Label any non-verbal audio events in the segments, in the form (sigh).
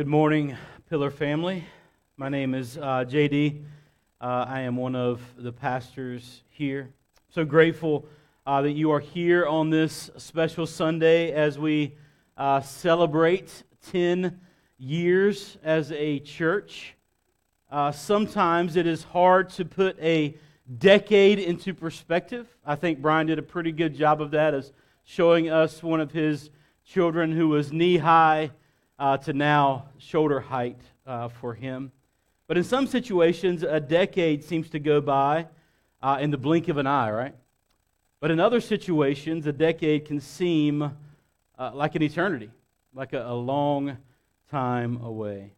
Good morning, Pillar family. My name is uh, JD. Uh, I am one of the pastors here. So grateful uh, that you are here on this special Sunday as we uh, celebrate 10 years as a church. Uh, sometimes it is hard to put a decade into perspective. I think Brian did a pretty good job of that as showing us one of his children who was knee high uh, to now shoulder height uh, for him. But in some situations, a decade seems to go by uh, in the blink of an eye, right? But in other situations, a decade can seem uh, like an eternity, like a, a long time away.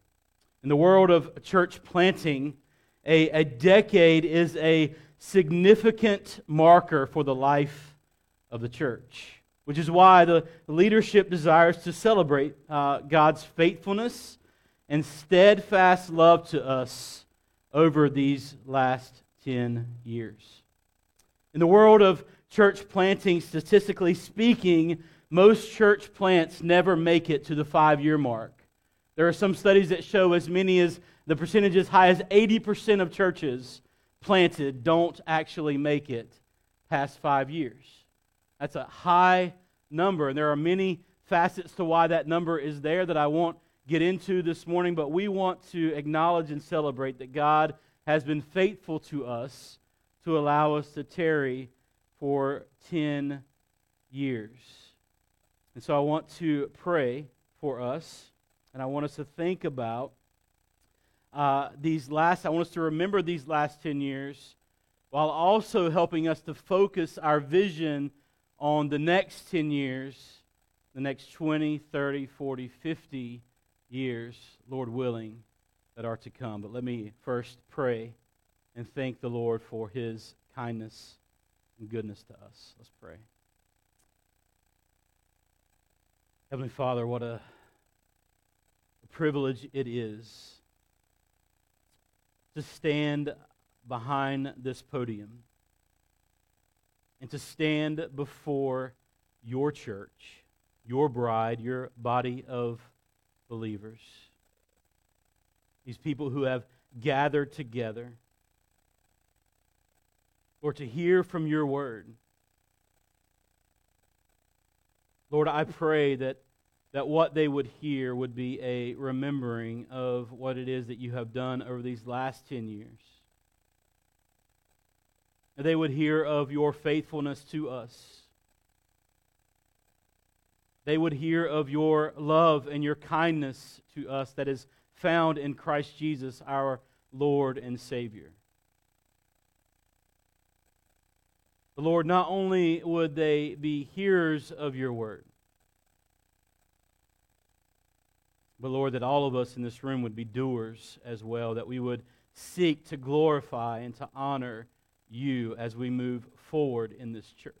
In the world of church planting, a, a decade is a significant marker for the life of the church which is why the leadership desires to celebrate uh, God's faithfulness and steadfast love to us over these last 10 years. In the world of church planting, statistically speaking, most church plants never make it to the five year mark. There are some studies that show as many as the percentage as high as 80% of churches planted don't actually make it past five years. That's a high number, and there are many facets to why that number is there that I won't get into this morning, but we want to acknowledge and celebrate that God has been faithful to us to allow us to tarry for 10 years. And so I want to pray for us, and I want us to think about uh, these last, I want us to remember these last 10 years while also helping us to focus our vision on the next 10 years, the next 20, 30, 40, 50 years, Lord willing, that are to come. But let me first pray and thank the Lord for his kindness and goodness to us. Let's pray. Heavenly Father, what a, a privilege it is to stand behind this podium and to stand before your church, your bride, your body of believers. These people who have gathered together, or to hear from your word. Lord, I pray that, that what they would hear would be a remembering of what it is that you have done over these last 10 years they would hear of your faithfulness to us. They would hear of your love and your kindness to us that is found in Christ Jesus, our Lord and Savior. The Lord, not only would they be hearers of your word, but Lord, that all of us in this room would be doers as well, that we would seek to glorify and to honor you as we move forward in this church.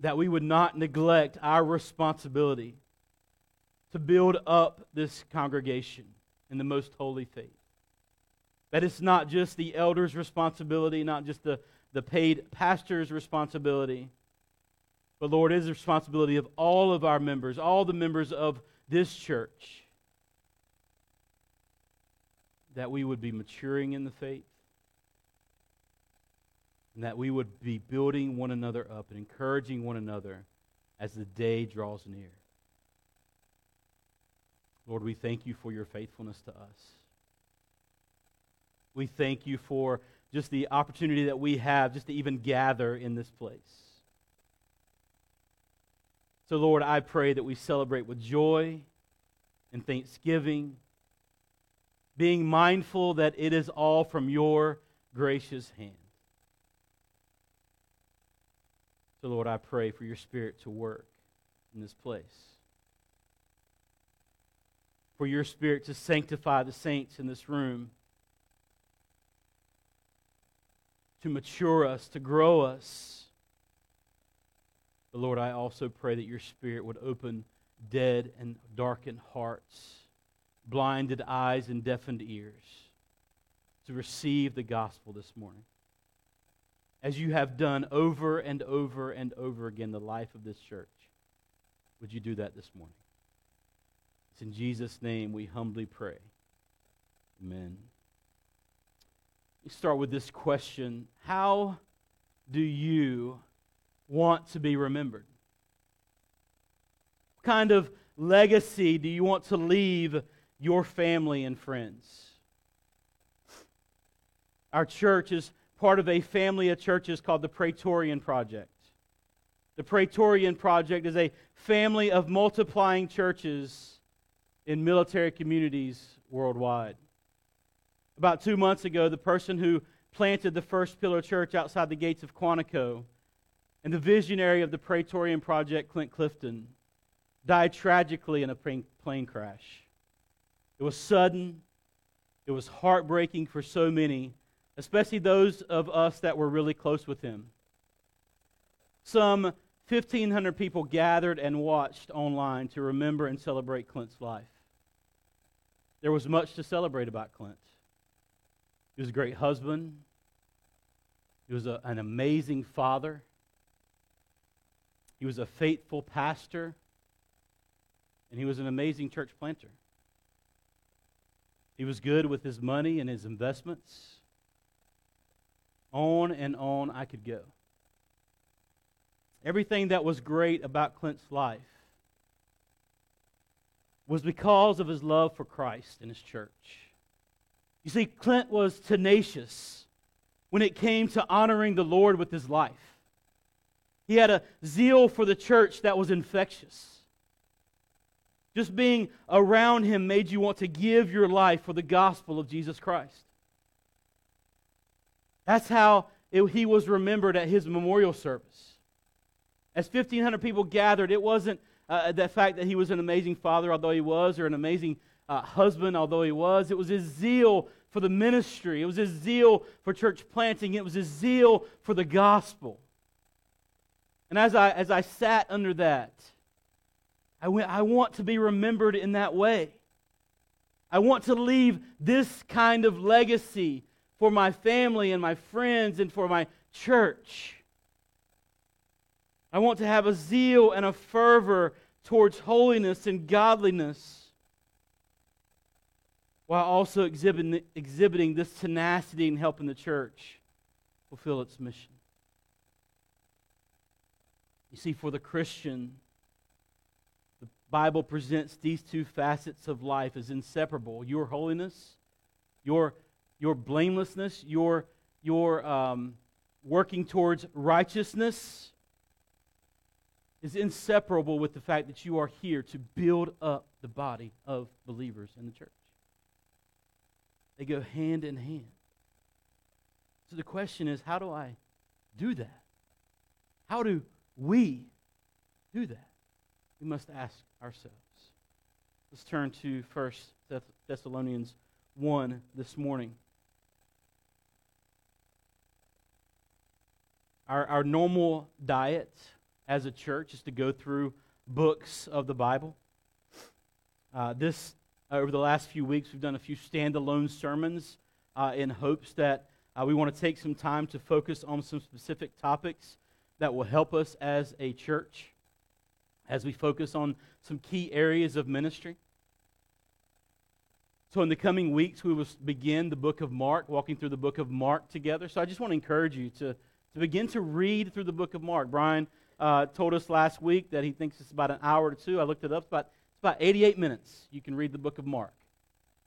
That we would not neglect our responsibility to build up this congregation in the most holy faith. That it's not just the elders' responsibility, not just the, the paid pastor's responsibility, but Lord, it is the responsibility of all of our members, all the members of this church, that we would be maturing in the faith, and that we would be building one another up and encouraging one another as the day draws near. Lord, we thank you for your faithfulness to us. We thank you for just the opportunity that we have just to even gather in this place. So, Lord, I pray that we celebrate with joy and thanksgiving, being mindful that it is all from your gracious hand. So, Lord, I pray for your Spirit to work in this place. For your Spirit to sanctify the saints in this room, to mature us, to grow us. But, Lord, I also pray that your Spirit would open dead and darkened hearts, blinded eyes, and deafened ears to receive the gospel this morning as you have done over and over and over again the life of this church. Would you do that this morning? It's in Jesus' name we humbly pray. Amen. Me start with this question How do you want to be remembered? What kind of legacy do you want to leave your family and friends? Our church is part of a family of churches called the Praetorian Project. The Praetorian Project is a family of multiplying churches in military communities worldwide. About two months ago, the person who planted the first pillar church outside the gates of Quantico and the visionary of the Praetorian Project, Clint Clifton, died tragically in a plane crash. It was sudden, it was heartbreaking for so many, especially those of us that were really close with him. Some 1,500 people gathered and watched online to remember and celebrate Clint's life. There was much to celebrate about Clint. He was a great husband, he was a, an amazing father, he was a faithful pastor, and he was an amazing church planter. He was good with his money and his investments. On and on I could go. Everything that was great about Clint's life was because of his love for Christ and his church. You see, Clint was tenacious when it came to honoring the Lord with his life. He had a zeal for the church that was infectious. Just being around him made you want to give your life for the gospel of Jesus Christ. That's how it, he was remembered at his memorial service. As 1,500 people gathered, it wasn't uh, the fact that he was an amazing father, although he was, or an amazing uh, husband, although he was. It was his zeal for the ministry, it was his zeal for church planting, it was his zeal for the gospel. And as I, as I sat under that, I, went, I want to be remembered in that way. I want to leave this kind of legacy for my family and my friends and for my church. I want to have a zeal and a fervor towards holiness and godliness while also exhibiting, exhibiting this tenacity and helping the church fulfill its mission. You see, for the Christian, the Bible presents these two facets of life as inseparable your holiness, your, your blamelessness, your, your um, working towards righteousness is inseparable with the fact that you are here to build up the body of believers in the church. They go hand in hand. So the question is how do I do that? How do we do that? We must ask ourselves. Let's turn to 1 Thessalonians 1 this morning. Our, our normal diet as a church is to go through books of the Bible. Uh, this, uh, over the last few weeks, we've done a few standalone sermons uh, in hopes that uh, we want to take some time to focus on some specific topics that will help us as a church as we focus on some key areas of ministry. So, in the coming weeks, we will begin the book of Mark, walking through the book of Mark together. So, I just want to encourage you to, to begin to read through the book of Mark. Brian uh, told us last week that he thinks it's about an hour or two. I looked it up. It's about, it's about 88 minutes. You can read the book of Mark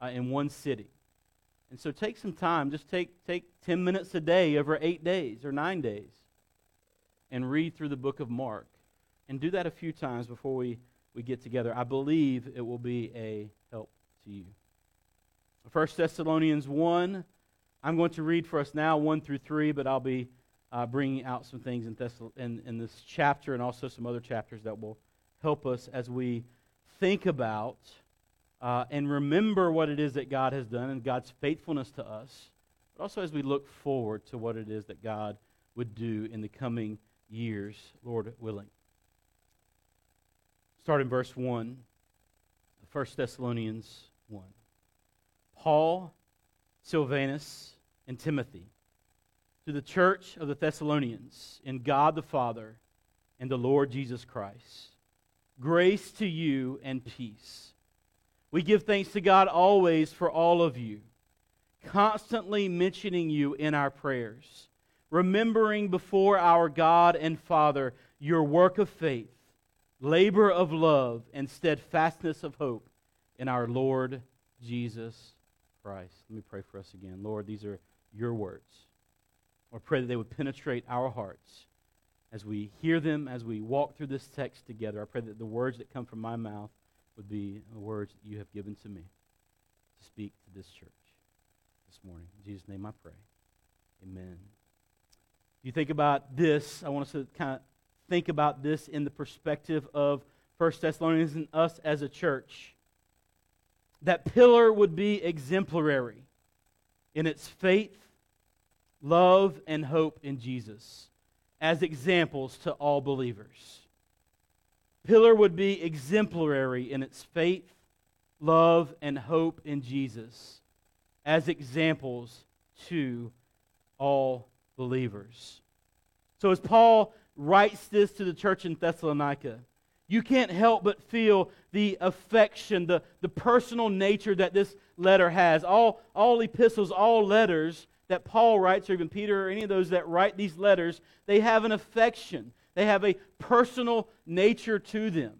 uh, in one city. And so take some time. Just take, take 10 minutes a day over eight days or nine days and read through the book of Mark. And do that a few times before we, we get together. I believe it will be a help to you. 1 Thessalonians 1. I'm going to read for us now 1 through 3, but I'll be uh, bringing out some things in, Thessal- in, in this chapter and also some other chapters that will help us as we think about uh, and remember what it is that God has done and God's faithfulness to us, but also as we look forward to what it is that God would do in the coming years, Lord willing. Start in verse 1, 1 Thessalonians 1. Paul, Silvanus, and Timothy to the church of the Thessalonians in God the Father and the Lord Jesus Christ. Grace to you and peace We give thanks to God always for all of you, constantly mentioning you in our prayers, remembering before our God and Father your work of faith, labor of love, and steadfastness of hope in our Lord Jesus Christ. Let me pray for us again. Lord, these are your words. I pray that they would penetrate our hearts as we hear them, as we walk through this text together. I pray that the words that come from my mouth would be the words that you have given to me to speak to this church this morning. In Jesus' name I pray. Amen. You think about this, I want us to kind of think about this in the perspective of First Thessalonians and us as a church. That pillar would be exemplary in its faith, love, and hope in Jesus as examples to all believers. Pillar would be exemplary in its faith, love, and hope in Jesus as examples to all believers. So, as Paul writes this to the church in Thessalonica, you can't help but feel the affection, the, the personal nature that this letter has. All, all epistles, all letters that Paul writes, or even Peter, or any of those that write these letters, they have an affection. They have a personal nature to them.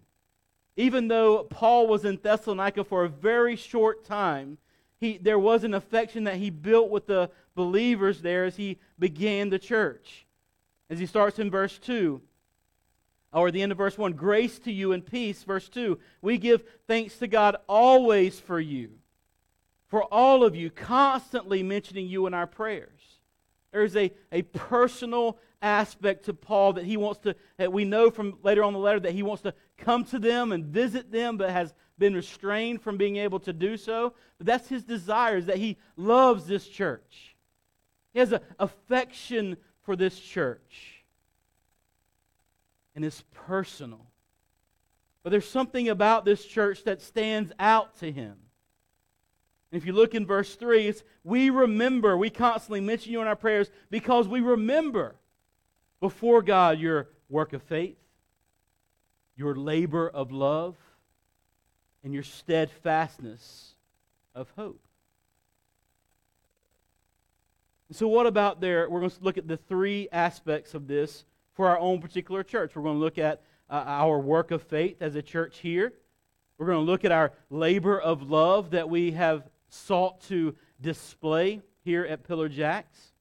Even though Paul was in Thessalonica for a very short time, he, there was an affection that he built with the believers there as he began the church. As he starts in verse 2, or the end of verse 1, grace to you and peace. Verse 2, we give thanks to God always for you, for all of you, constantly mentioning you in our prayers. There's a, a personal aspect to Paul that he wants to, that we know from later on the letter, that he wants to come to them and visit them, but has been restrained from being able to do so. But that's his desire, is that he loves this church. He has an affection for this church. And it's personal. But there's something about this church that stands out to him. And if you look in verse 3, it's we remember, we constantly mention you in our prayers because we remember before God your work of faith, your labor of love, and your steadfastness of hope. And so, what about there? We're going to look at the three aspects of this for our own particular church. We're going to look at uh, our work of faith as a church here. We're going to look at our labor of love that we have sought to display here at Pillar Jacks.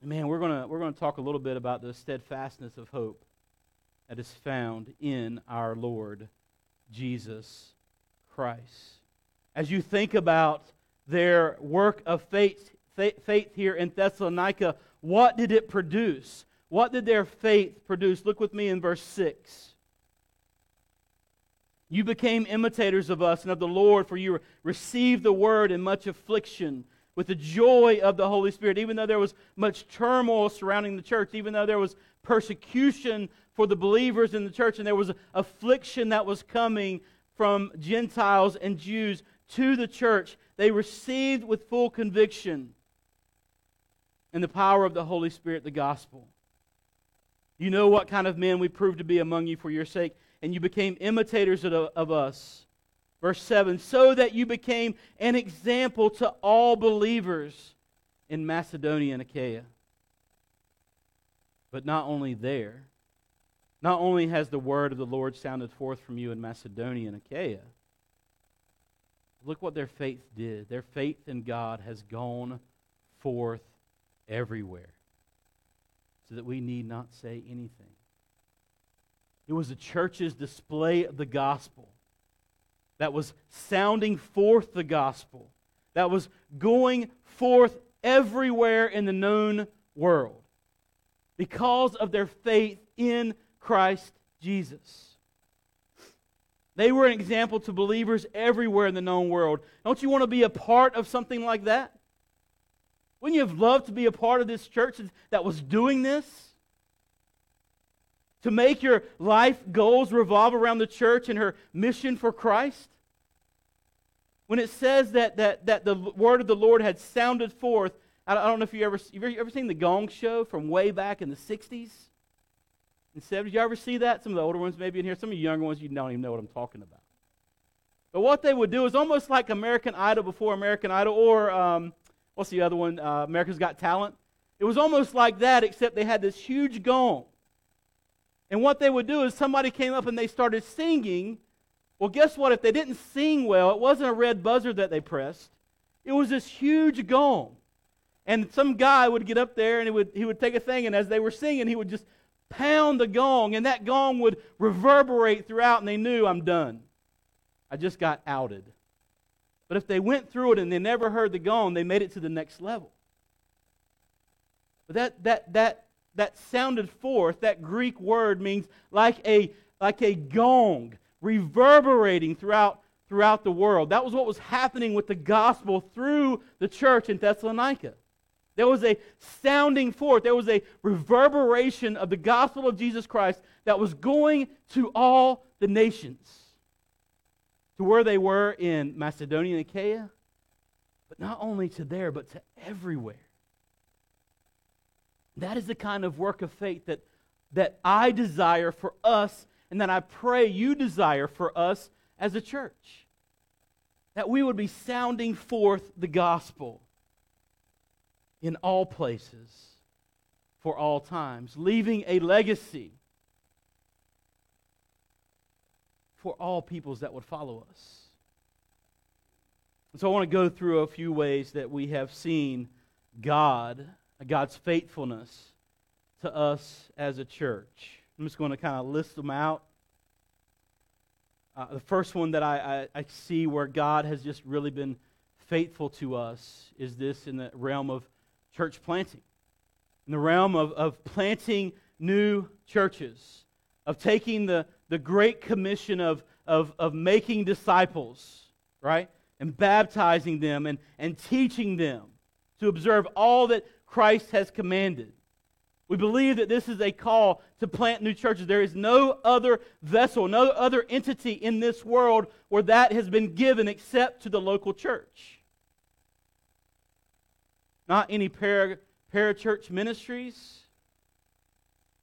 Man, we're going we're going to talk a little bit about the steadfastness of hope that is found in our Lord Jesus Christ. As you think about their work of faith, faith here in Thessalonica, what did it produce? What did their faith produce? Look with me in verse 6. You became imitators of us and of the Lord, for you received the word in much affliction with the joy of the Holy Spirit, even though there was much turmoil surrounding the church, even though there was persecution for the believers in the church, and there was affliction that was coming from Gentiles and Jews to the church, they received with full conviction and the power of the Holy Spirit the gospel. You know what kind of men we proved to be among you for your sake, and you became imitators of, of us. Verse 7 so that you became an example to all believers in Macedonia and Achaia. But not only there, not only has the word of the Lord sounded forth from you in Macedonia and Achaia, look what their faith did. Their faith in God has gone forth everywhere so that we need not say anything. It was the church's display of the gospel that was sounding forth the gospel, that was going forth everywhere in the known world because of their faith in Christ Jesus. They were an example to believers everywhere in the known world. Don't you want to be a part of something like that? Wouldn't you have loved to be a part of this church that was doing this? To make your life goals revolve around the church and her mission for Christ? When it says that, that, that the word of the Lord had sounded forth, I don't know if you ever, you ever, seen the Gong Show from way back in the 60s and 70s? You ever see that? Some of the older ones maybe in here. Some of the younger ones, you don't even know what I'm talking about. But what they would do is almost like American Idol before American Idol, or um, what's the other one? Uh, America's Got Talent. It was almost like that, except they had this huge gong. And what they would do is somebody came up and they started singing. Well, guess what? If they didn't sing well, it wasn't a red buzzer that they pressed. It was this huge gong. And some guy would get up there and he would, he would take a thing, and as they were singing, he would just pound the gong, and that gong would reverberate throughout, and they knew I'm done. I just got outed. But if they went through it and they never heard the gong, they made it to the next level. But that, that, that, that sounded forth, that Greek word means like a, like a gong reverberating throughout, throughout the world. That was what was happening with the gospel through the church in Thessalonica. There was a sounding forth, there was a reverberation of the gospel of Jesus Christ that was going to all the nations, to where they were in Macedonia and Achaia, but not only to there, but to everywhere. That is the kind of work of faith that, that I desire for us and that I pray you desire for us as a church. That we would be sounding forth the gospel in all places for all times, leaving a legacy for all peoples that would follow us. And so I want to go through a few ways that we have seen God, God's faithfulness to us as a church. I'm just going to kind of list them out. Uh, the first one that I, I, I see where God has just really been faithful to us is this in the realm of church planting, in the realm of, of planting new churches, of taking the, the great commission of, of, of making disciples, right? And baptizing them and, and teaching them to observe all that Christ has commanded. We believe that this is a call to plant new churches. There is no other vessel, no other entity in this world where that has been given except to the local church not any para, parachurch ministries.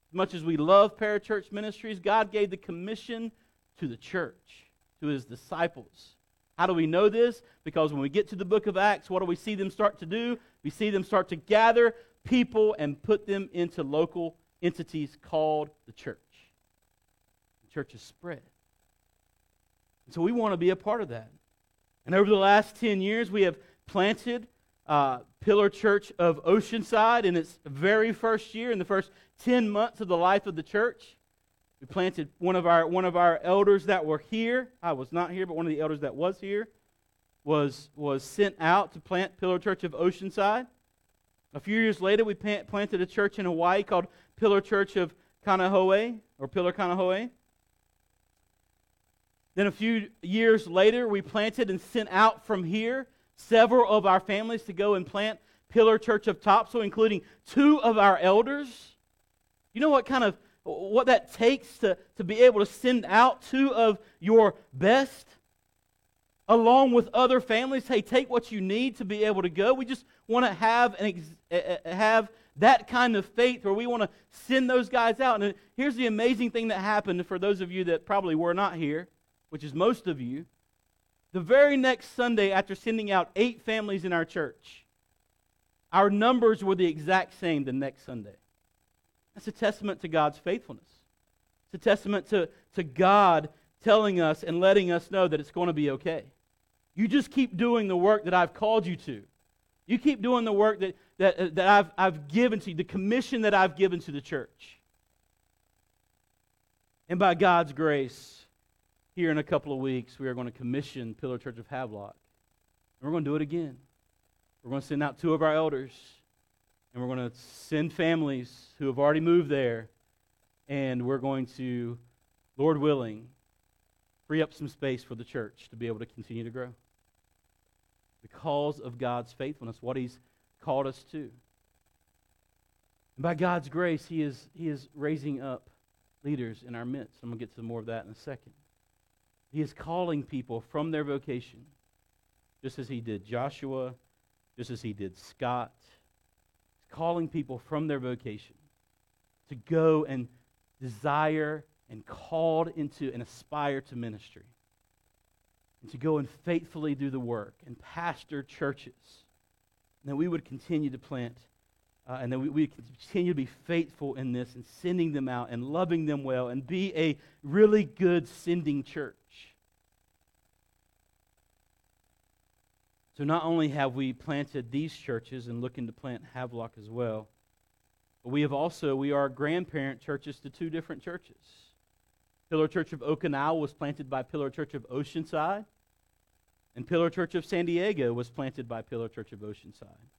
As much as we love parachurch ministries, God gave the commission to the church, to his disciples. How do we know this? Because when we get to the book of Acts, what do we see them start to do? We see them start to gather people and put them into local entities called the church. The church is spread. And so we want to be a part of that. And over the last 10 years, we have planted uh, Pillar Church of Oceanside in its very first year, in the first 10 months of the life of the church. We planted one of our, one of our elders that were here. I was not here, but one of the elders that was here was, was sent out to plant Pillar Church of Oceanside. A few years later, we planted a church in Hawaii called Pillar Church of Kaneohe, or Pillar Kaneohe. Then a few years later, we planted and sent out from here several of our families to go and plant Pillar Church of Topsail, including two of our elders. You know what kind of what that takes to, to be able to send out two of your best along with other families. Hey take what you need to be able to go. We just want to have an ex- eh, eh, eh, have that kind of faith where we want to send those guys out. And here's the amazing thing that happened for those of you that probably were not here which is most of you. The very next Sunday, after sending out eight families in our church, our numbers were the exact same the next Sunday. That's a testament to God's faithfulness. It's a testament to, to God telling us and letting us know that it's going to be okay. You just keep doing the work that I've called you to. You keep doing the work that, that, uh, that I've, I've given to you, the commission that I've given to the church. And by God's grace, here in a couple of weeks, we are going to commission Pillar Church of Havelock. And we're going to do it again. We're going to send out two of our elders, and we're going to send families who have already moved there, and we're going to, Lord willing, free up some space for the church to be able to continue to grow. Because of God's faithfulness, what He's called us to. And by God's grace, He is, he is raising up leaders in our midst. I'm going to get to more of that in a second. He is calling people from their vocation, just as he did Joshua, just as he did Scott. Calling people from their vocation to go and desire and called into and aspire to ministry. and to go and faithfully do the work and pastor churches. And that we would continue to plant uh, and that we, we continue to be faithful in this and sending them out and loving them well and be a really good sending church. So not only have we planted these churches and looking to plant Havelock as well, but we have also, we are grandparent churches to two different churches. Pillar Church of Okinawa was planted by Pillar Church of Oceanside, and Pillar Church of San Diego was planted by Pillar Church of Oceanside.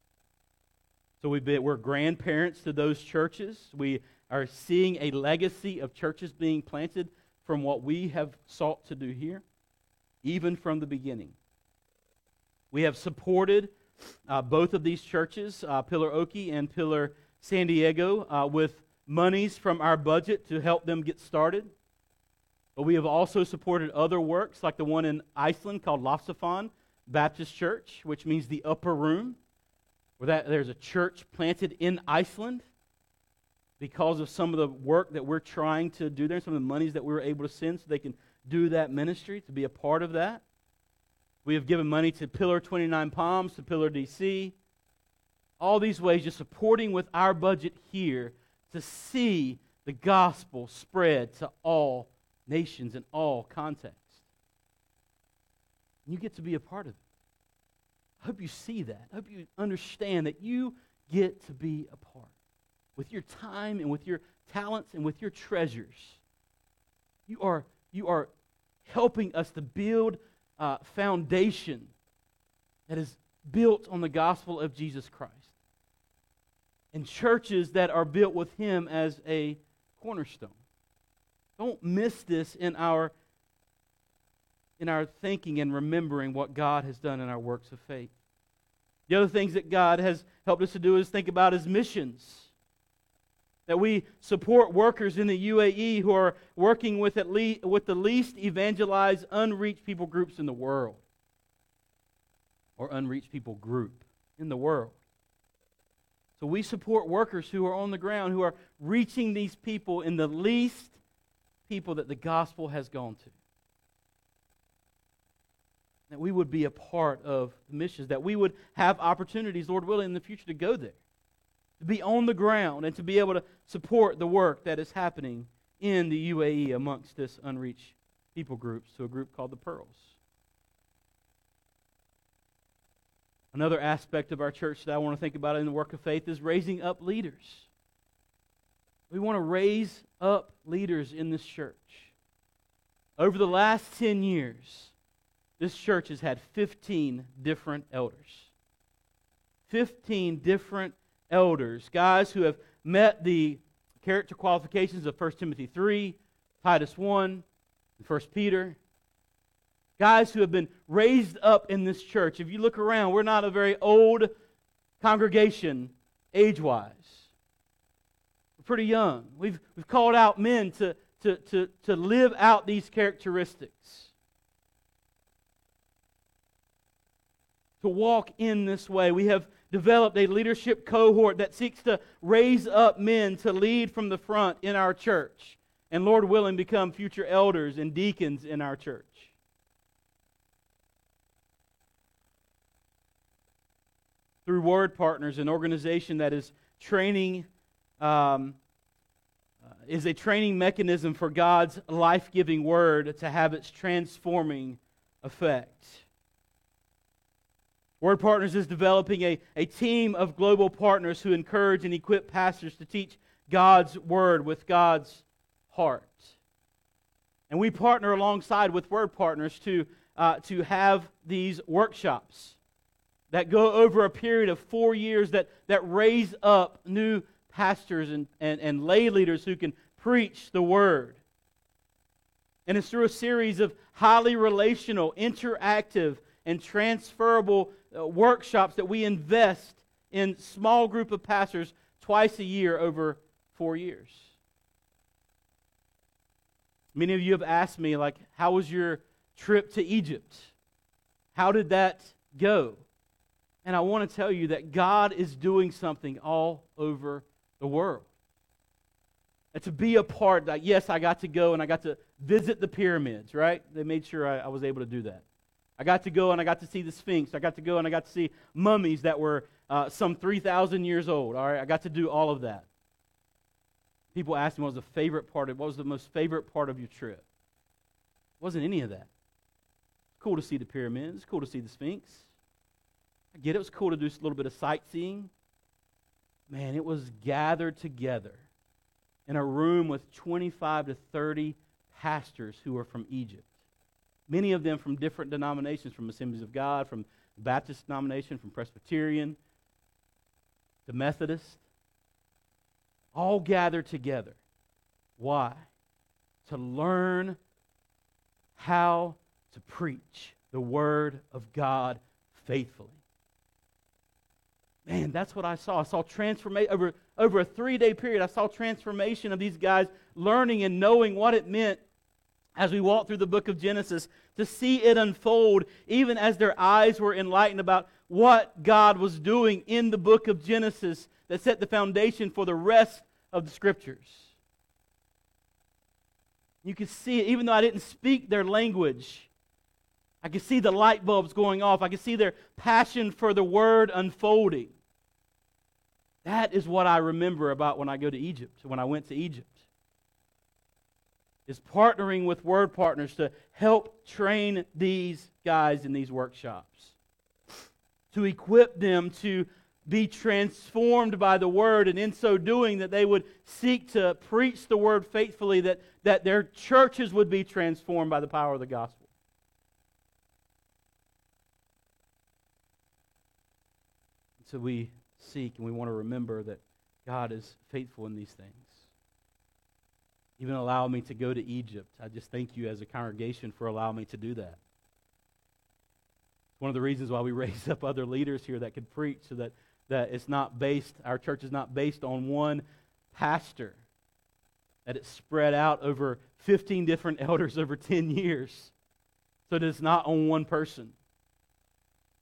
So we've been, we're grandparents to those churches. We are seeing a legacy of churches being planted from what we have sought to do here, even from the beginning. We have supported uh, both of these churches, uh, Pillar Oki and Pillar San Diego, uh, with monies from our budget to help them get started. But we have also supported other works, like the one in Iceland called Loftstofan Baptist Church, which means the upper room, where that, there's a church planted in Iceland because of some of the work that we're trying to do there, some of the monies that we were able to send so they can do that ministry, to be a part of that. We have given money to Pillar 29 Palms, to Pillar DC. All these ways, just supporting with our budget here to see the gospel spread to all nations in all contexts. You get to be a part of it. I hope you see that. I hope you understand that you get to be a part with your time and with your talents and with your treasures. You are, you are helping us to build uh, foundation that is built on the gospel of Jesus Christ. And churches that are built with Him as a cornerstone. Don't miss this in our, in our thinking and remembering what God has done in our works of faith. The other things that God has helped us to do is think about His missions that we support workers in the UAE who are working with, at least, with the least evangelized, unreached people groups in the world, or unreached people group in the world. So we support workers who are on the ground, who are reaching these people in the least people that the gospel has gone to. That we would be a part of the missions, that we would have opportunities, Lord willing, in the future to go there to be on the ground and to be able to support the work that is happening in the UAE amongst this unreached people groups to a group called the Pearls. Another aspect of our church that I want to think about in the work of faith is raising up leaders. We want to raise up leaders in this church. Over the last 10 years, this church has had 15 different elders. 15 different elders, guys who have met the character qualifications of 1 Timothy 3, Titus 1, and 1 Peter. Guys who have been raised up in this church. If you look around, we're not a very old congregation age wise. We're pretty young. We've, we've called out men to, to, to, to live out these characteristics. To walk in this way. We have developed a leadership cohort that seeks to raise up men to lead from the front in our church. And Lord willing, become future elders and deacons in our church. Through Word Partners, an organization that is training, um, uh, is a training mechanism for God's life giving Word to have its transforming effect. Word Partners is developing a, a team of global partners who encourage and equip pastors to teach God's Word with God's heart. And we partner alongside with Word Partners to, uh, to have these workshops that go over a period of four years that, that raise up new pastors and, and, and lay leaders who can preach the Word. And it's through a series of highly relational, interactive, and transferable uh, workshops that we invest in small group of pastors twice a year over four years. Many of you have asked me, like, how was your trip to Egypt? How did that go? And I want to tell you that God is doing something all over the world. And to be a part, that yes, I got to go and I got to visit the pyramids, right? They made sure I, I was able to do that. I got to go and I got to see the Sphinx. I got to go and I got to see mummies that were uh, some 3,000 years old. All right, I got to do all of that. People asked me what was the favorite part of what was the most favorite part of your trip. It wasn't any of that. It's cool to see the pyramids. It's cool to see the Sphinx. I get it. It was cool to do a little bit of sightseeing. Man, it was gathered together in a room with 25 to 30 pastors who were from Egypt. Many of them from different denominations, from Assemblies of God, from Baptist denomination, from Presbyterian, to Methodist. All gathered together. Why? To learn how to preach the Word of God faithfully. Man, that's what I saw. I saw transformation over, over a three day period. I saw transformation of these guys learning and knowing what it meant as we walk through the book of Genesis to see it unfold, even as their eyes were enlightened about what God was doing in the book of Genesis that set the foundation for the rest of the scriptures. You could see it, even though I didn't speak their language. I could see the light bulbs going off. I could see their passion for the word unfolding. That is what I remember about when I go to Egypt, when I went to Egypt. Is partnering with word partners to help train these guys in these workshops, to equip them to be transformed by the word, and in so doing, that they would seek to preach the word faithfully, that, that their churches would be transformed by the power of the gospel. So we seek and we want to remember that God is faithful in these things. Even allow me to go to Egypt. I just thank you as a congregation for allowing me to do that. One of the reasons why we (laughs) raise up other leaders here that could preach so that, that it's not based, our church is not based on one pastor, that it's spread out over 15 different (laughs) elders over 10 years. So that it's not on one person,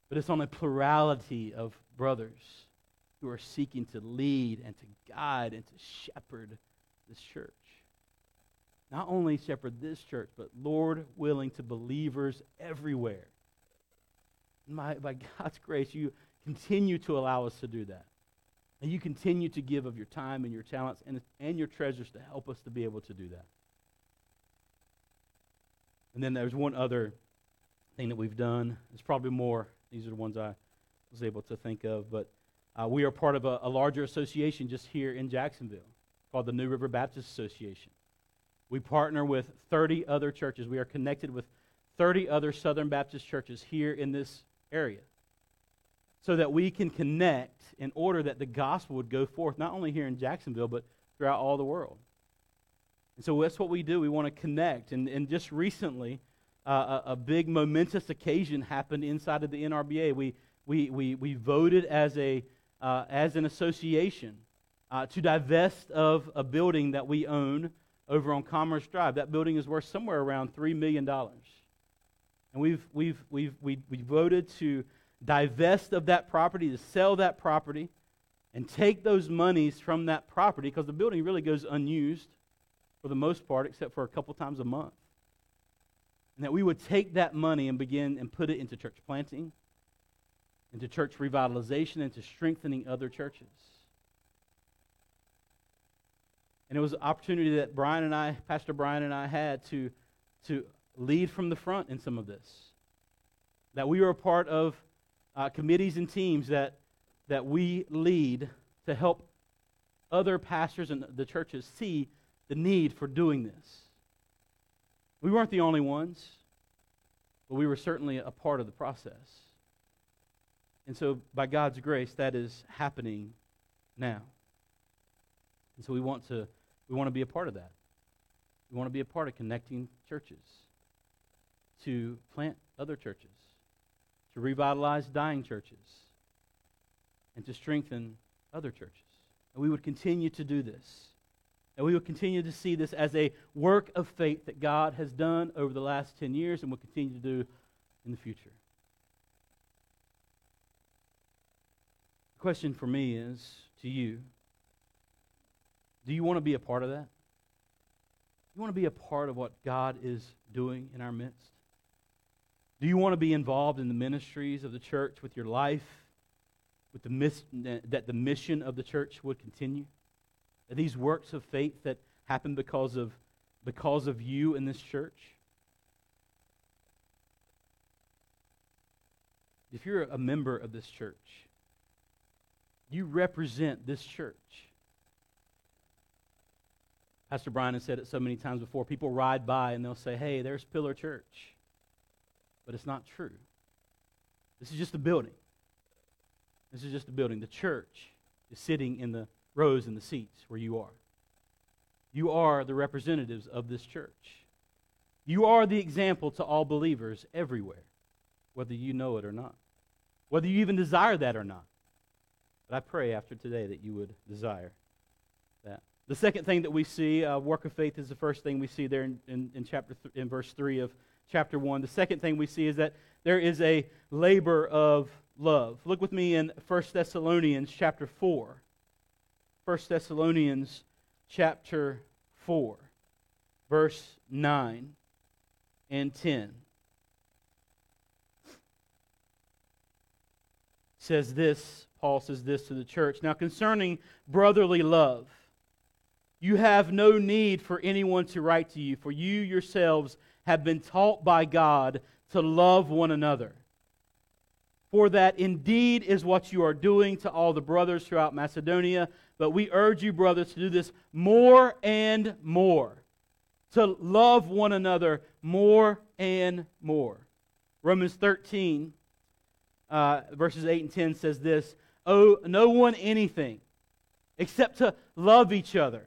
but it's on a plurality of brothers who are seeking to lead and to guide and to shepherd this church. Not only shepherd this church, but Lord willing to believers everywhere. My, by God's grace, you continue to allow us to do that. And you continue to give of your time and your talents and, and your treasures to help us to be able to do that. And then there's one other thing that we've done. There's probably more. These are the ones I was able to think of. But uh, we are part of a, a, larger association just here in Jacksonville called the New River Baptist Association. We partner with 30 other churches. We are connected with 30 other Southern Baptist churches here in this area so that we can connect in order that the gospel would go forth, not only here in Jacksonville, but throughout all the world. And so that's what we do. We want to connect. And, and just recently, uh, a, a, big momentous occasion happened inside of the NRBA. We, we, we, we voted as a uh, as an association uh, to divest of a building that we own over on Commerce Drive. That building is worth somewhere around $3 million. And we've, we've, we've, we, we voted to divest of that property, to sell that property, and take those monies from that property because the building really goes unused for the most part, except for a couple times a month. And that we would take that money and begin and put it into church planting, into church revitalization, into strengthening other churches. And it was an opportunity that Brian and I, Pastor Brian and I, had to, to lead from the front in some of this. That we were a part of uh, committees and teams that, that we lead to help other pastors and the churches see the need for doing this. We weren't the only ones, but we were certainly a part of the process. And so, by God's grace, that is happening now. And so, we want to, we want to be a part of that. We want to be a part of connecting churches, to plant other churches, to revitalize dying churches, and to strengthen other churches. And we would continue to do this. And we will continue to see this as a work of faith that God has done over the last 10 years and will continue to do in the future. The question for me is to you do you want to be a part of that? You want to be a part of what God is doing in our midst? Do you want to be involved in the ministries of the church with your life, with the that the mission of the church would continue? Are these works of faith that happen because of, because of you in this church? If you're a member of this church, you represent this church. Pastor Brian has said it so many times before. People ride by and they'll say, hey, there's Pillar Church. But it's not true. This is just a building. This is just a building. The church is sitting in the rows and the seats where you are. You are the representatives of this church. You are the example to all believers everywhere, whether you know it or not, whether you even desire that or not. But I pray after today that you would desire. The second thing that we see, uh, work of faith, is the first thing we see there in, in, in chapter th- in verse three of chapter one. The second thing we see is that there is a labor of love. Look with me in 1 Thessalonians chapter four. 1 Thessalonians chapter 4, verse 9 and 10. Says this, Paul says this to the church. Now, concerning brotherly love, you have no need for anyone to write to you, for you yourselves have been taught by God to love one another. For that indeed is what you are doing to all the brothers throughout Macedonia. But we urge you, brothers, to do this more and more, to love one another more and more. Romans 13, uh, verses 8 and 10 says this Owe no one anything except to love each other.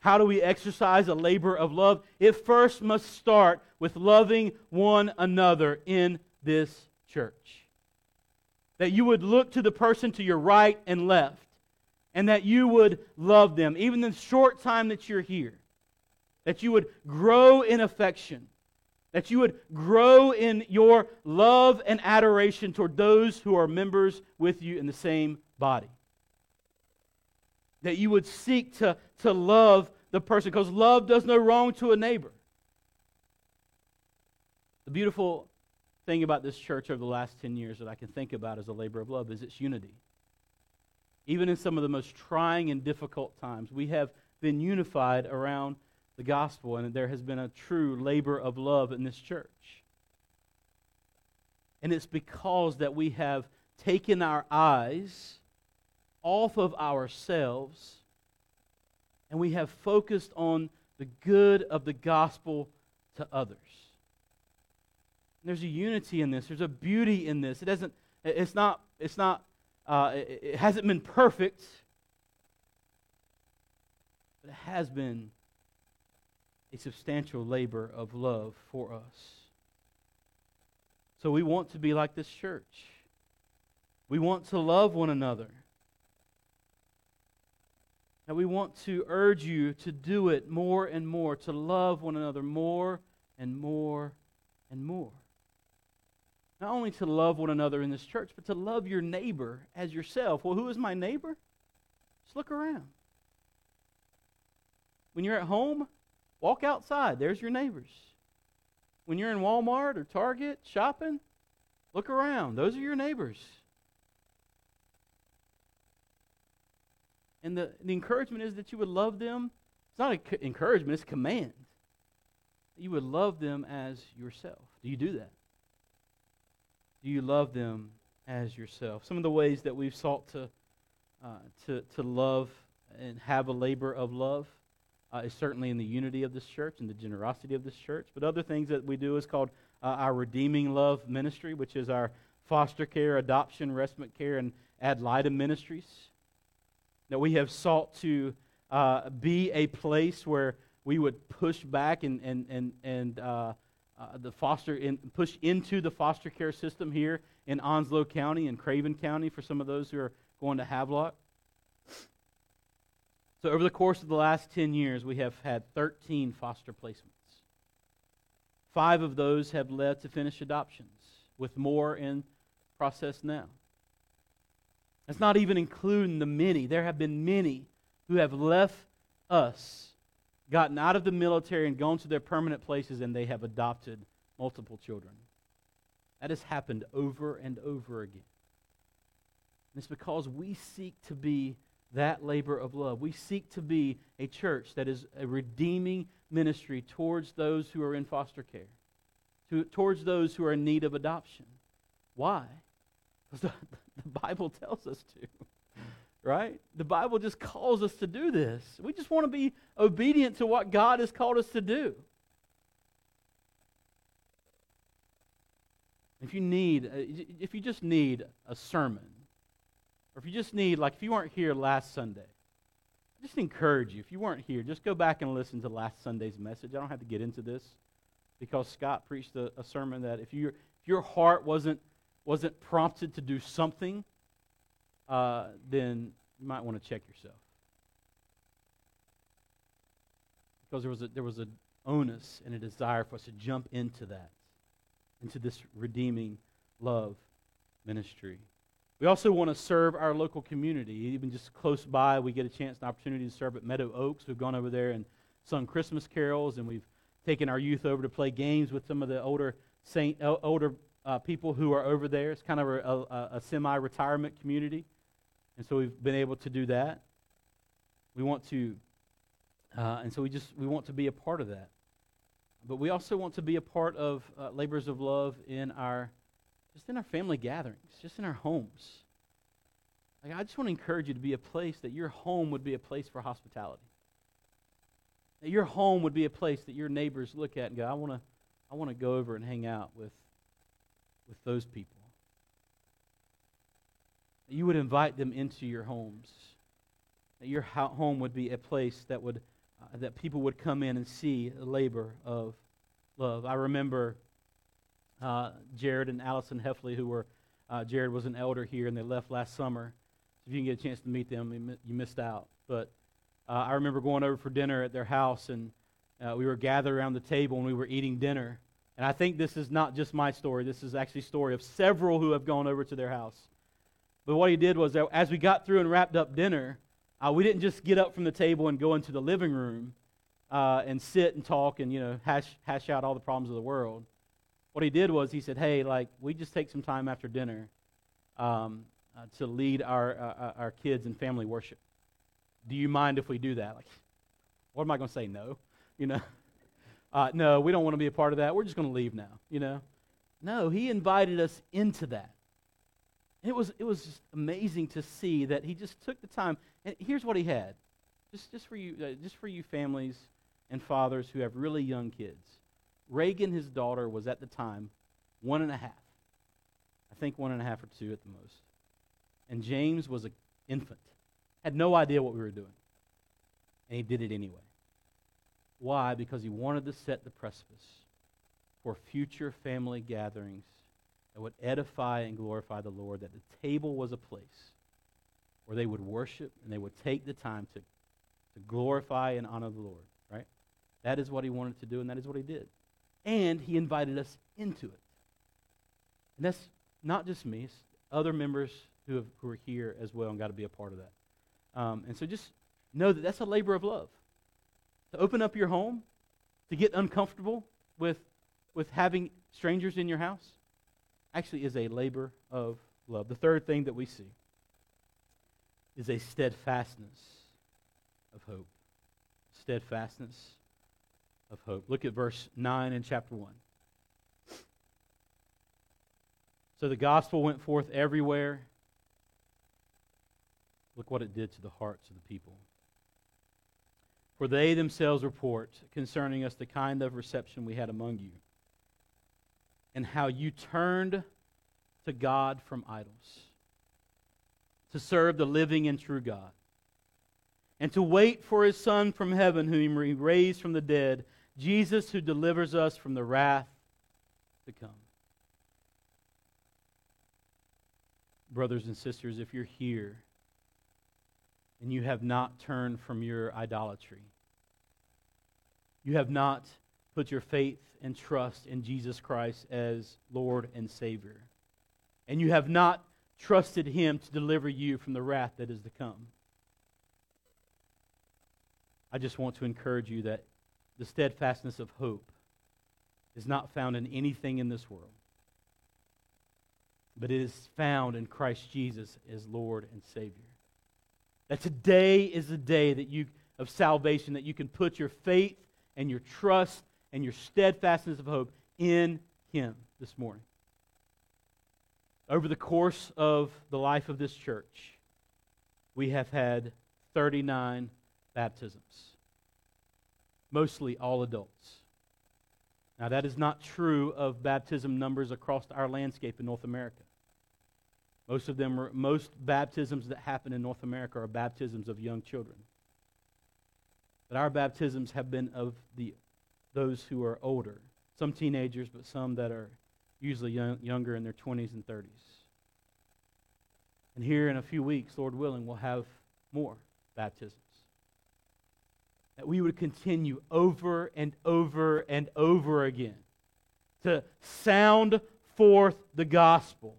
How do we exercise a labor of love? It first must start with loving one another in this church. That you would look to the person to your right and left, and that you would love them, even the short time that you're here that you would grow in affection, that you would grow in your love and adoration toward those who are members with you in the same body. That you would seek to, to love the person, because love does no wrong to a neighbor. The beautiful thing about this church over the last 10 years that I can think about as a labor of love is its unity. Even in some of the most trying and difficult times, we have been unified around the gospel, and there has been a true labor of love in this church. And it's because that we have taken our eyes off of ourselves and we have focused on the good of the gospel to others. And there's a unity in this. There's a beauty in this. It doesn't. It's not. It's not. Uh, it, it hasn't been perfect, but it has been a substantial labor of love for us. So we want to be like this church. We want to love one another. And we want to urge you to do it more and more, to love one another more and more and more. Not only to love one another in this church, but to love your neighbor as yourself. Well, who is my neighbor? Just look around. When you're at home, Walk outside. There's your neighbors. When you're in Walmart or Target shopping, look around. Those are your neighbors. And the, the encouragement is that you would love them. It's not an encouragement, it's a command. You would love them as yourself. Do you do that? Do you love them as yourself? Some of the ways that we've sought to, uh, to, to love and have a labor of love uh, is certainly in the unity of this church and the generosity of this church. But other things that we do is called uh, our Redeeming Love Ministry, which is our foster care, adoption, respite care, and ad litem ministries. That we have sought to uh, be a place where we would push back and, and, and, and uh, uh, the foster in, push into the foster care system here in Onslow County and Craven County for some of those who are going to Havelock. So, over the course of the last 10 years, we have had 13 foster placements. Five of those have led to finished adoptions, with more in process now. That's not even including the many. There have been many who have left us, gotten out of the military, and gone to their permanent places, and they have adopted multiple children. That has happened over and over again. And it's because we seek to be that labor of love. We seek to be a church that is a redeeming ministry towards those who are in foster care, to, towards those who are in need of adoption. Why? (laughs) (laughs) The Bible tells us to. Right? The Bible just calls us to do this. We just want to be obedient to what God has called us to do. If you need, uh, if you just need a sermon, or if you just need, like if you weren't here last Sunday, I just encourage you, if you weren't here, just go back and listen to last Sunday's message. I don't have to get into this because Scott preached a, a sermon that if, you, if your heart wasn't, wasn't prompted to do something, uh, then you might want to check yourself. Because there was a, there was an onus and a desire for us to jump into that, into this redeeming love ministry. We also want to serve our local community. Even just close by, we get a chance and opportunity to serve at Meadow Oaks. We've gone over there and sung Christmas carols, and we've taken our youth over to play games with some of the older saint, older uh, people who are over there. It's kind of a, a, a semi-retirement community, and so we've been able to do that. We want to, uh, and so we just we want to be a part of that. But we also want to be a part of uh, labors of love in our just in our family gatherings, just in our homes. Like, I just want to encourage you to be a place that your home would be a place for hospitality. That your home would be a place that your neighbors look at and go, I want to, I want to go over and hang out with, with those people. You would invite them into your homes. That your home would be a place that would, uh, that people would come in and see a labor of love. I remember uh, Jared and Allison Heffley, who were, uh, Jared was an elder here, and they left last summer. So if you can get a chance to meet them, you missed out. But uh, I remember going over for dinner at their house, and uh, we were gathered around the table, and we were eating dinner. And I think this is not just my story. This is actually a story of several who have gone over to their house. But what he did was, that as we got through and wrapped up dinner, uh, we didn't just get up from the table and go into the living room uh, and sit and talk and you know hash hash out all the problems of the world what he did was he said, "Hey, like we just take some time after dinner um, uh, to lead our uh, uh, our kids in family worship. Do you mind if we do that?" Like, what am I going to say? No, you know. Uh, no, we don't want to be a part of that. We're just going to leave now, you know. No, he invited us into that. It was it was just amazing to see that he just took the time. And here's what he had, just just for you, uh, just for you families and fathers who have really young kids. Reagan, his daughter, was at the time one and a half. I think one and a half or two at the most. And James was an infant, had no idea what we were doing. And he did it anyway. Why? Because he wanted to set the precipice for future family gatherings that would edify and glorify the Lord, that the table was a place where they would worship and they would take the time to, to glorify and honor the Lord, right? That is what he wanted to do, and that is what he did and he invited us into it. And that's not just me, it's other members who, have, who are here as well and got to be a part of that. Um, and so just know that that's a labor of love. To open up your home, to get uncomfortable with, with having strangers in your house, actually is a labor of love. The third thing that we see is a steadfastness of hope. Steadfastness of hope. Look at verse 9 in chapter 1. So the gospel went forth everywhere. Look what it did to the hearts of the people. For they themselves report concerning us the kind of reception we had among you, and how you turned to God from idols, to serve the living and true God, and to wait for his Son from heaven, whom he raised from the dead Jesus who delivers us from the wrath to come. Brothers and sisters, if you're here and you have not turned from your idolatry. You have not put your faith and trust in Jesus Christ as Lord and Savior. And you have not trusted Him to deliver you from the wrath that is to come. I just want to encourage you that the steadfastness of hope is not found in anything in this world, but it is found in Christ Jesus as Lord and Savior. That today is the day that you of salvation that you can put your faith and your trust and your steadfastness of hope in him this morning. Over the course of the life of this church, we have had 39 baptisms, mostly all adults. Now, that is not true of baptism numbers across our landscape in North America. Most of them are, most baptisms that happen in North America are baptisms of young children. But our baptisms have been of the those who are older. Some teenagers, but some that are usually young, younger in their 20s and 30s. And here in a few weeks, Lord willing, we'll have more baptisms. That we would continue over and over and over again to sound forth the gospel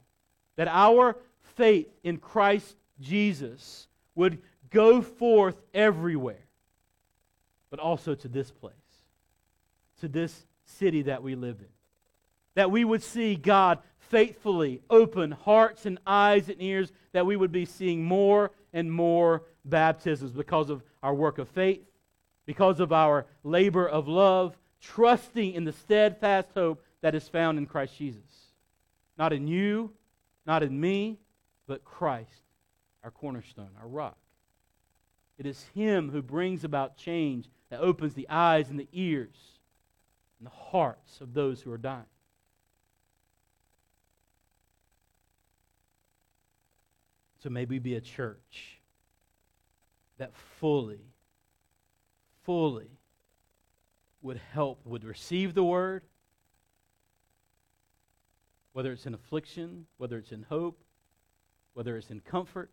that our faith in Christ Jesus would go forth everywhere, but also to this place, to this city that we live in. That we would see God faithfully open hearts and eyes and ears, that we would be seeing more and more baptisms because of our work of faith, because of our labor of love, trusting in the steadfast hope that is found in Christ Jesus. Not in you, not in me, but Christ, our cornerstone, our rock. It is Him who brings about change that opens the eyes and the ears and the hearts of those who are dying. So may we be a church that fully, fully would help, would receive the word, whether it's in affliction, whether it's in hope, whether it's in comfort,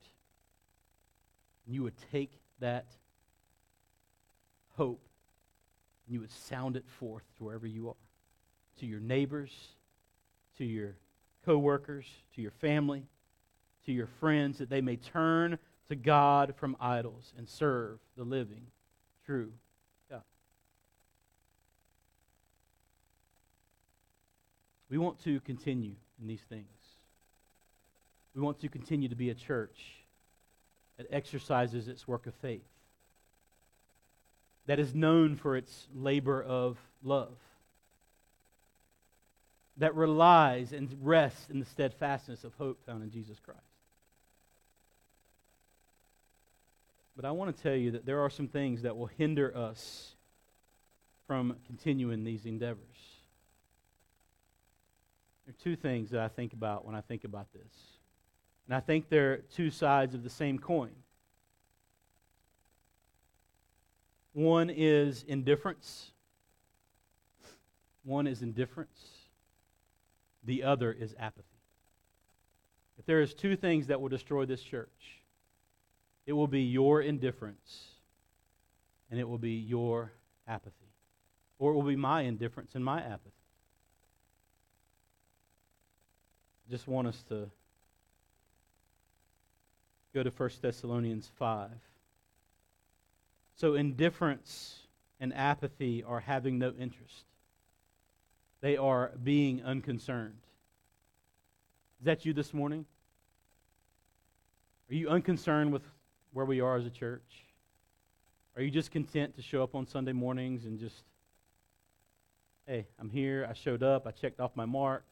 you would take that hope and you would sound it forth to wherever you are to your neighbors, to your coworkers, to your family, to your friends, that they may turn to God from idols and serve the living, true We want to continue in these things. We want to continue to be a church that exercises its work of faith, that is known for its labor of love, that relies and rests in the steadfastness of hope found in Jesus Christ. But I want to tell you that there are some things that will hinder us from continuing these endeavors. There are two things that I think about when I think about this. And I think they're two sides of the same coin. One is indifference. One is indifference. The other is apathy. If there is two things that will destroy this church, it will be your indifference and it will be your apathy. Or it will be my indifference and my apathy. Just want us to go to 1 Thessalonians 5. So, indifference and apathy are having no interest, they are being unconcerned. Is that you this morning? Are you unconcerned with where we are as a church? Are you just content to show up on Sunday mornings and just, hey, I'm here, I showed up, I checked off my mark,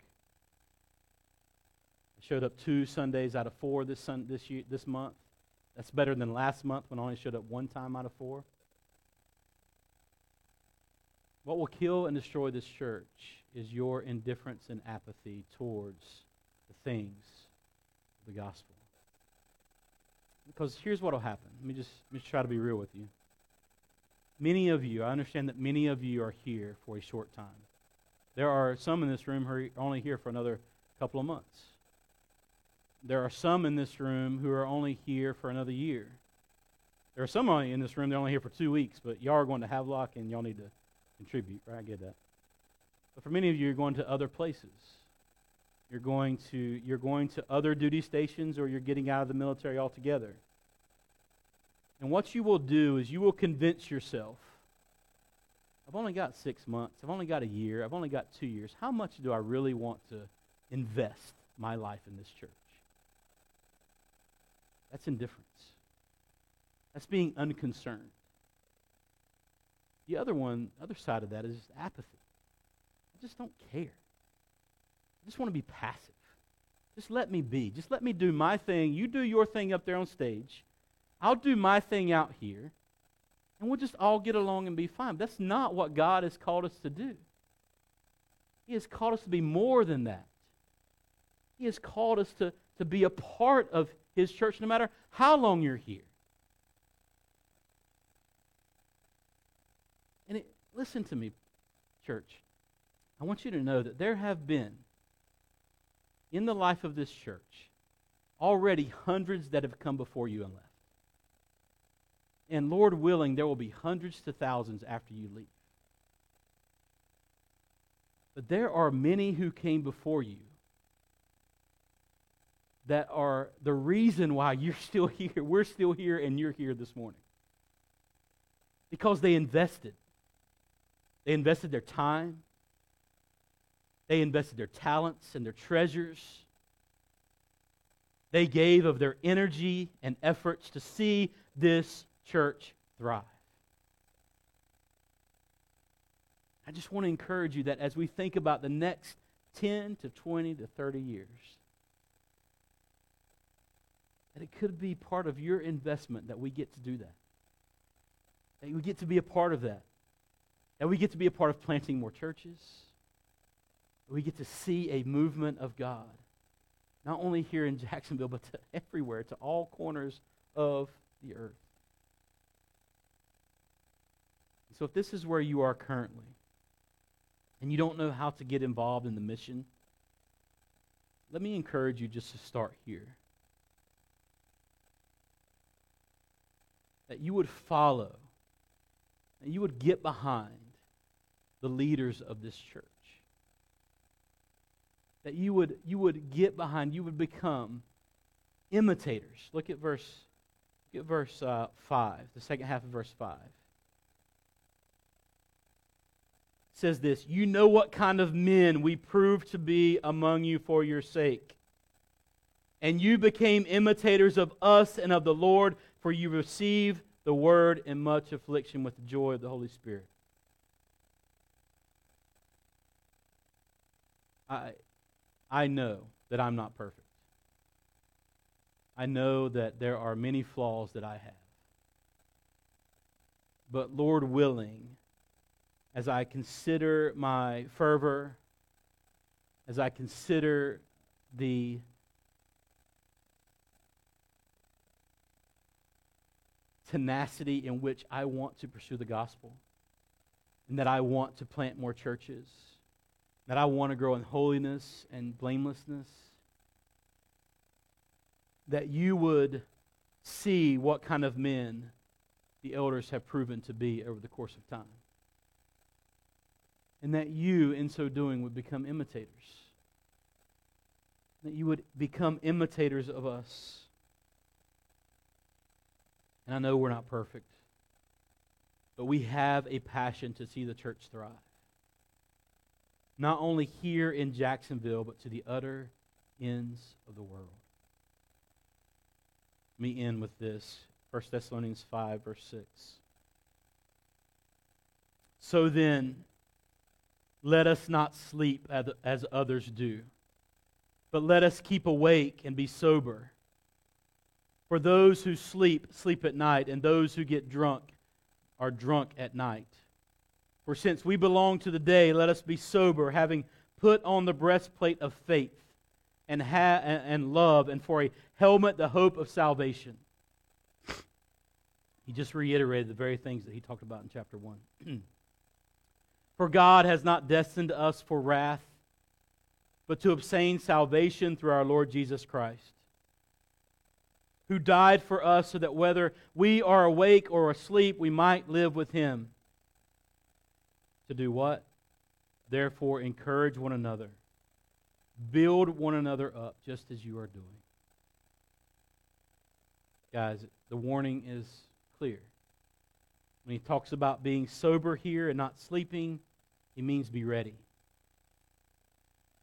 showed up two Sundays out of four this, sun, this, year, this month. That's better than last month when I only showed up one time out of four. What will kill and destroy this church is your indifference and apathy towards the things of the gospel. Because here's what will happen. Let me just, let me just try to be real with you. Many of you, I understand that many of you are here for a short time. There are some in this room who are only here for another couple of months there are some in this room who are only here for another year. There are some in this room, they're only here for two weeks, but y'all are going to Havelock and y'all need to contribute, right? I get that. But for many of you, you're going to other places. You're going to, you're going to other duty stations or you're getting out of the military altogether. And what you will do is you will convince yourself I've only got six months, I've only got a year, I've only got two years. How much do I really want to invest my life in this church? That's indifference. That's being unconcerned. The other one, other side of that is apathy. I just don't care. I just want to be passive. Just let me be. Just let me do my thing. You do your thing up there on stage. I'll do my thing out here. And we'll just all get along and be fine. That's not what God has called us to do. He has called us to be more than that. He has called us to, to be a part of His church no matter how long you're here. And it, listen to me, church. I want you to know that there have been, in the life of this church, already hundreds that have come before you and left. And Lord willing, there will be hundreds to thousands after you leave. But there are many who came before you that are the reason why you're still (laughs) here. We're still here and you're here this morning. Because they invested. They invested their time. They invested their talents and their treasures. They gave of their energy and efforts to see this church thrive. I just want to encourage you that as we think about the next 10 to 20 to 30 years, that it could be part of your investment that we get to do that. That we get to be a part of that. That we get to be a part of planting more churches. We get to see a movement of God, not only here in (laughs) Jacksonville, but to everywhere, to all corners of the earth. So if this is where you are currently, and you don't know how to get involved in the mission, let me encourage you just to start here. That you would follow, that you would get behind the leaders of this church. That you would, you would get behind, you would become imitators. Look at verse, look at verse uh, 5, the second half of verse 5. says this You know what kind of men we proved to be among you for your sake. And you became imitators of us and of the Lord, for you receive the word in much affliction with the joy of the Holy Spirit. I, I know that I'm not perfect. I know that there are many flaws that I have. But Lord willing, as I consider my fervor, as I consider the tenacity in which I want to pursue the gospel, and that I want to plant more churches, that I want to grow in holiness and blamelessness, that you would see what kind of men the elders have proven to be over the course of time and that you, in so doing, would become imitators. That you would become imitators of us. And I know we're not perfect, but we have a passion to see the church thrive. Not only here in Jacksonville, but to the utter ends of the world. Let me end with this 1 Thessalonians 5, verse 6. So then, let us not sleep as others do, but let us keep awake and be sober. For those who sleep, sleep at night, and those who get drunk are drunk at night. For since we belong to the day, let us be sober, having put on the breastplate of faith and, ha- and love, and for a helmet, the hope of salvation. He just reiterated the very things that he talked about in chapter 1. (clears throat) For God has not destined us for wrath, but to obtain salvation through our Lord Jesus Christ, who died for us so that whether we are awake or asleep, we might live with him. To do what? Therefore, encourage one another, build one another up, just as you are doing. Guys, the warning is clear. When he talks about being sober here and not sleeping, he means be ready.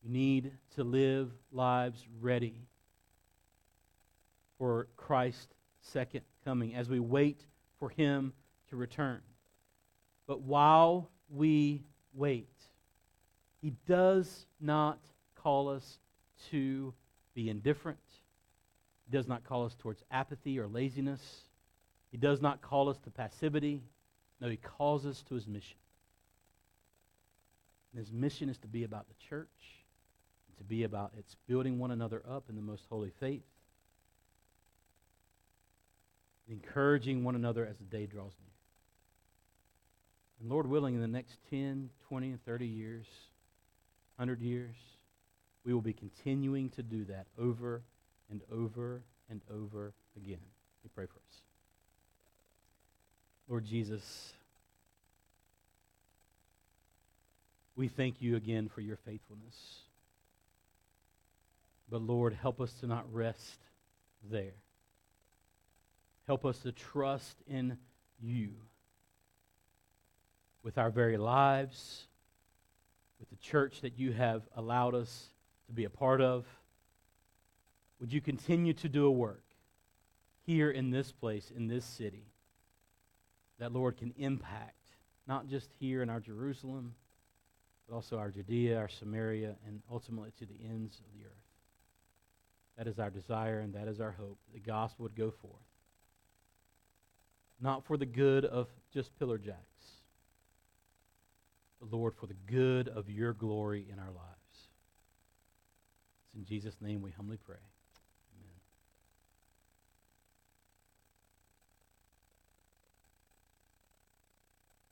You need to live lives ready for Christ's second coming as we wait for him to return. But while we wait, he does not call us to be indifferent. He does not call us towards apathy or laziness. He does not call us to passivity. No, he calls us to his mission. And his mission is to be about the church, to be about its building one another up in the most holy faith, encouraging one another as the day draws near. And Lord willing, in the next 10, 20, and 30 years, 100 years, we will be continuing to do that over and over and over again. We pray for us. Lord Jesus, we thank you again for your faithfulness. But Lord, help us to not rest there. Help us to trust in you with our very lives, with the church that you have allowed us to be a part of. Would you continue to do a work here in this place, in this city, that, Lord, can impact not just here in our Jerusalem, but also our Judea, our Samaria, and ultimately to the ends of the earth. That is our desire and that is our hope. The gospel would go forth. Not for the good of just pillar jacks, but Lord, for the good of your glory in our lives. It's in Jesus' name we humbly pray.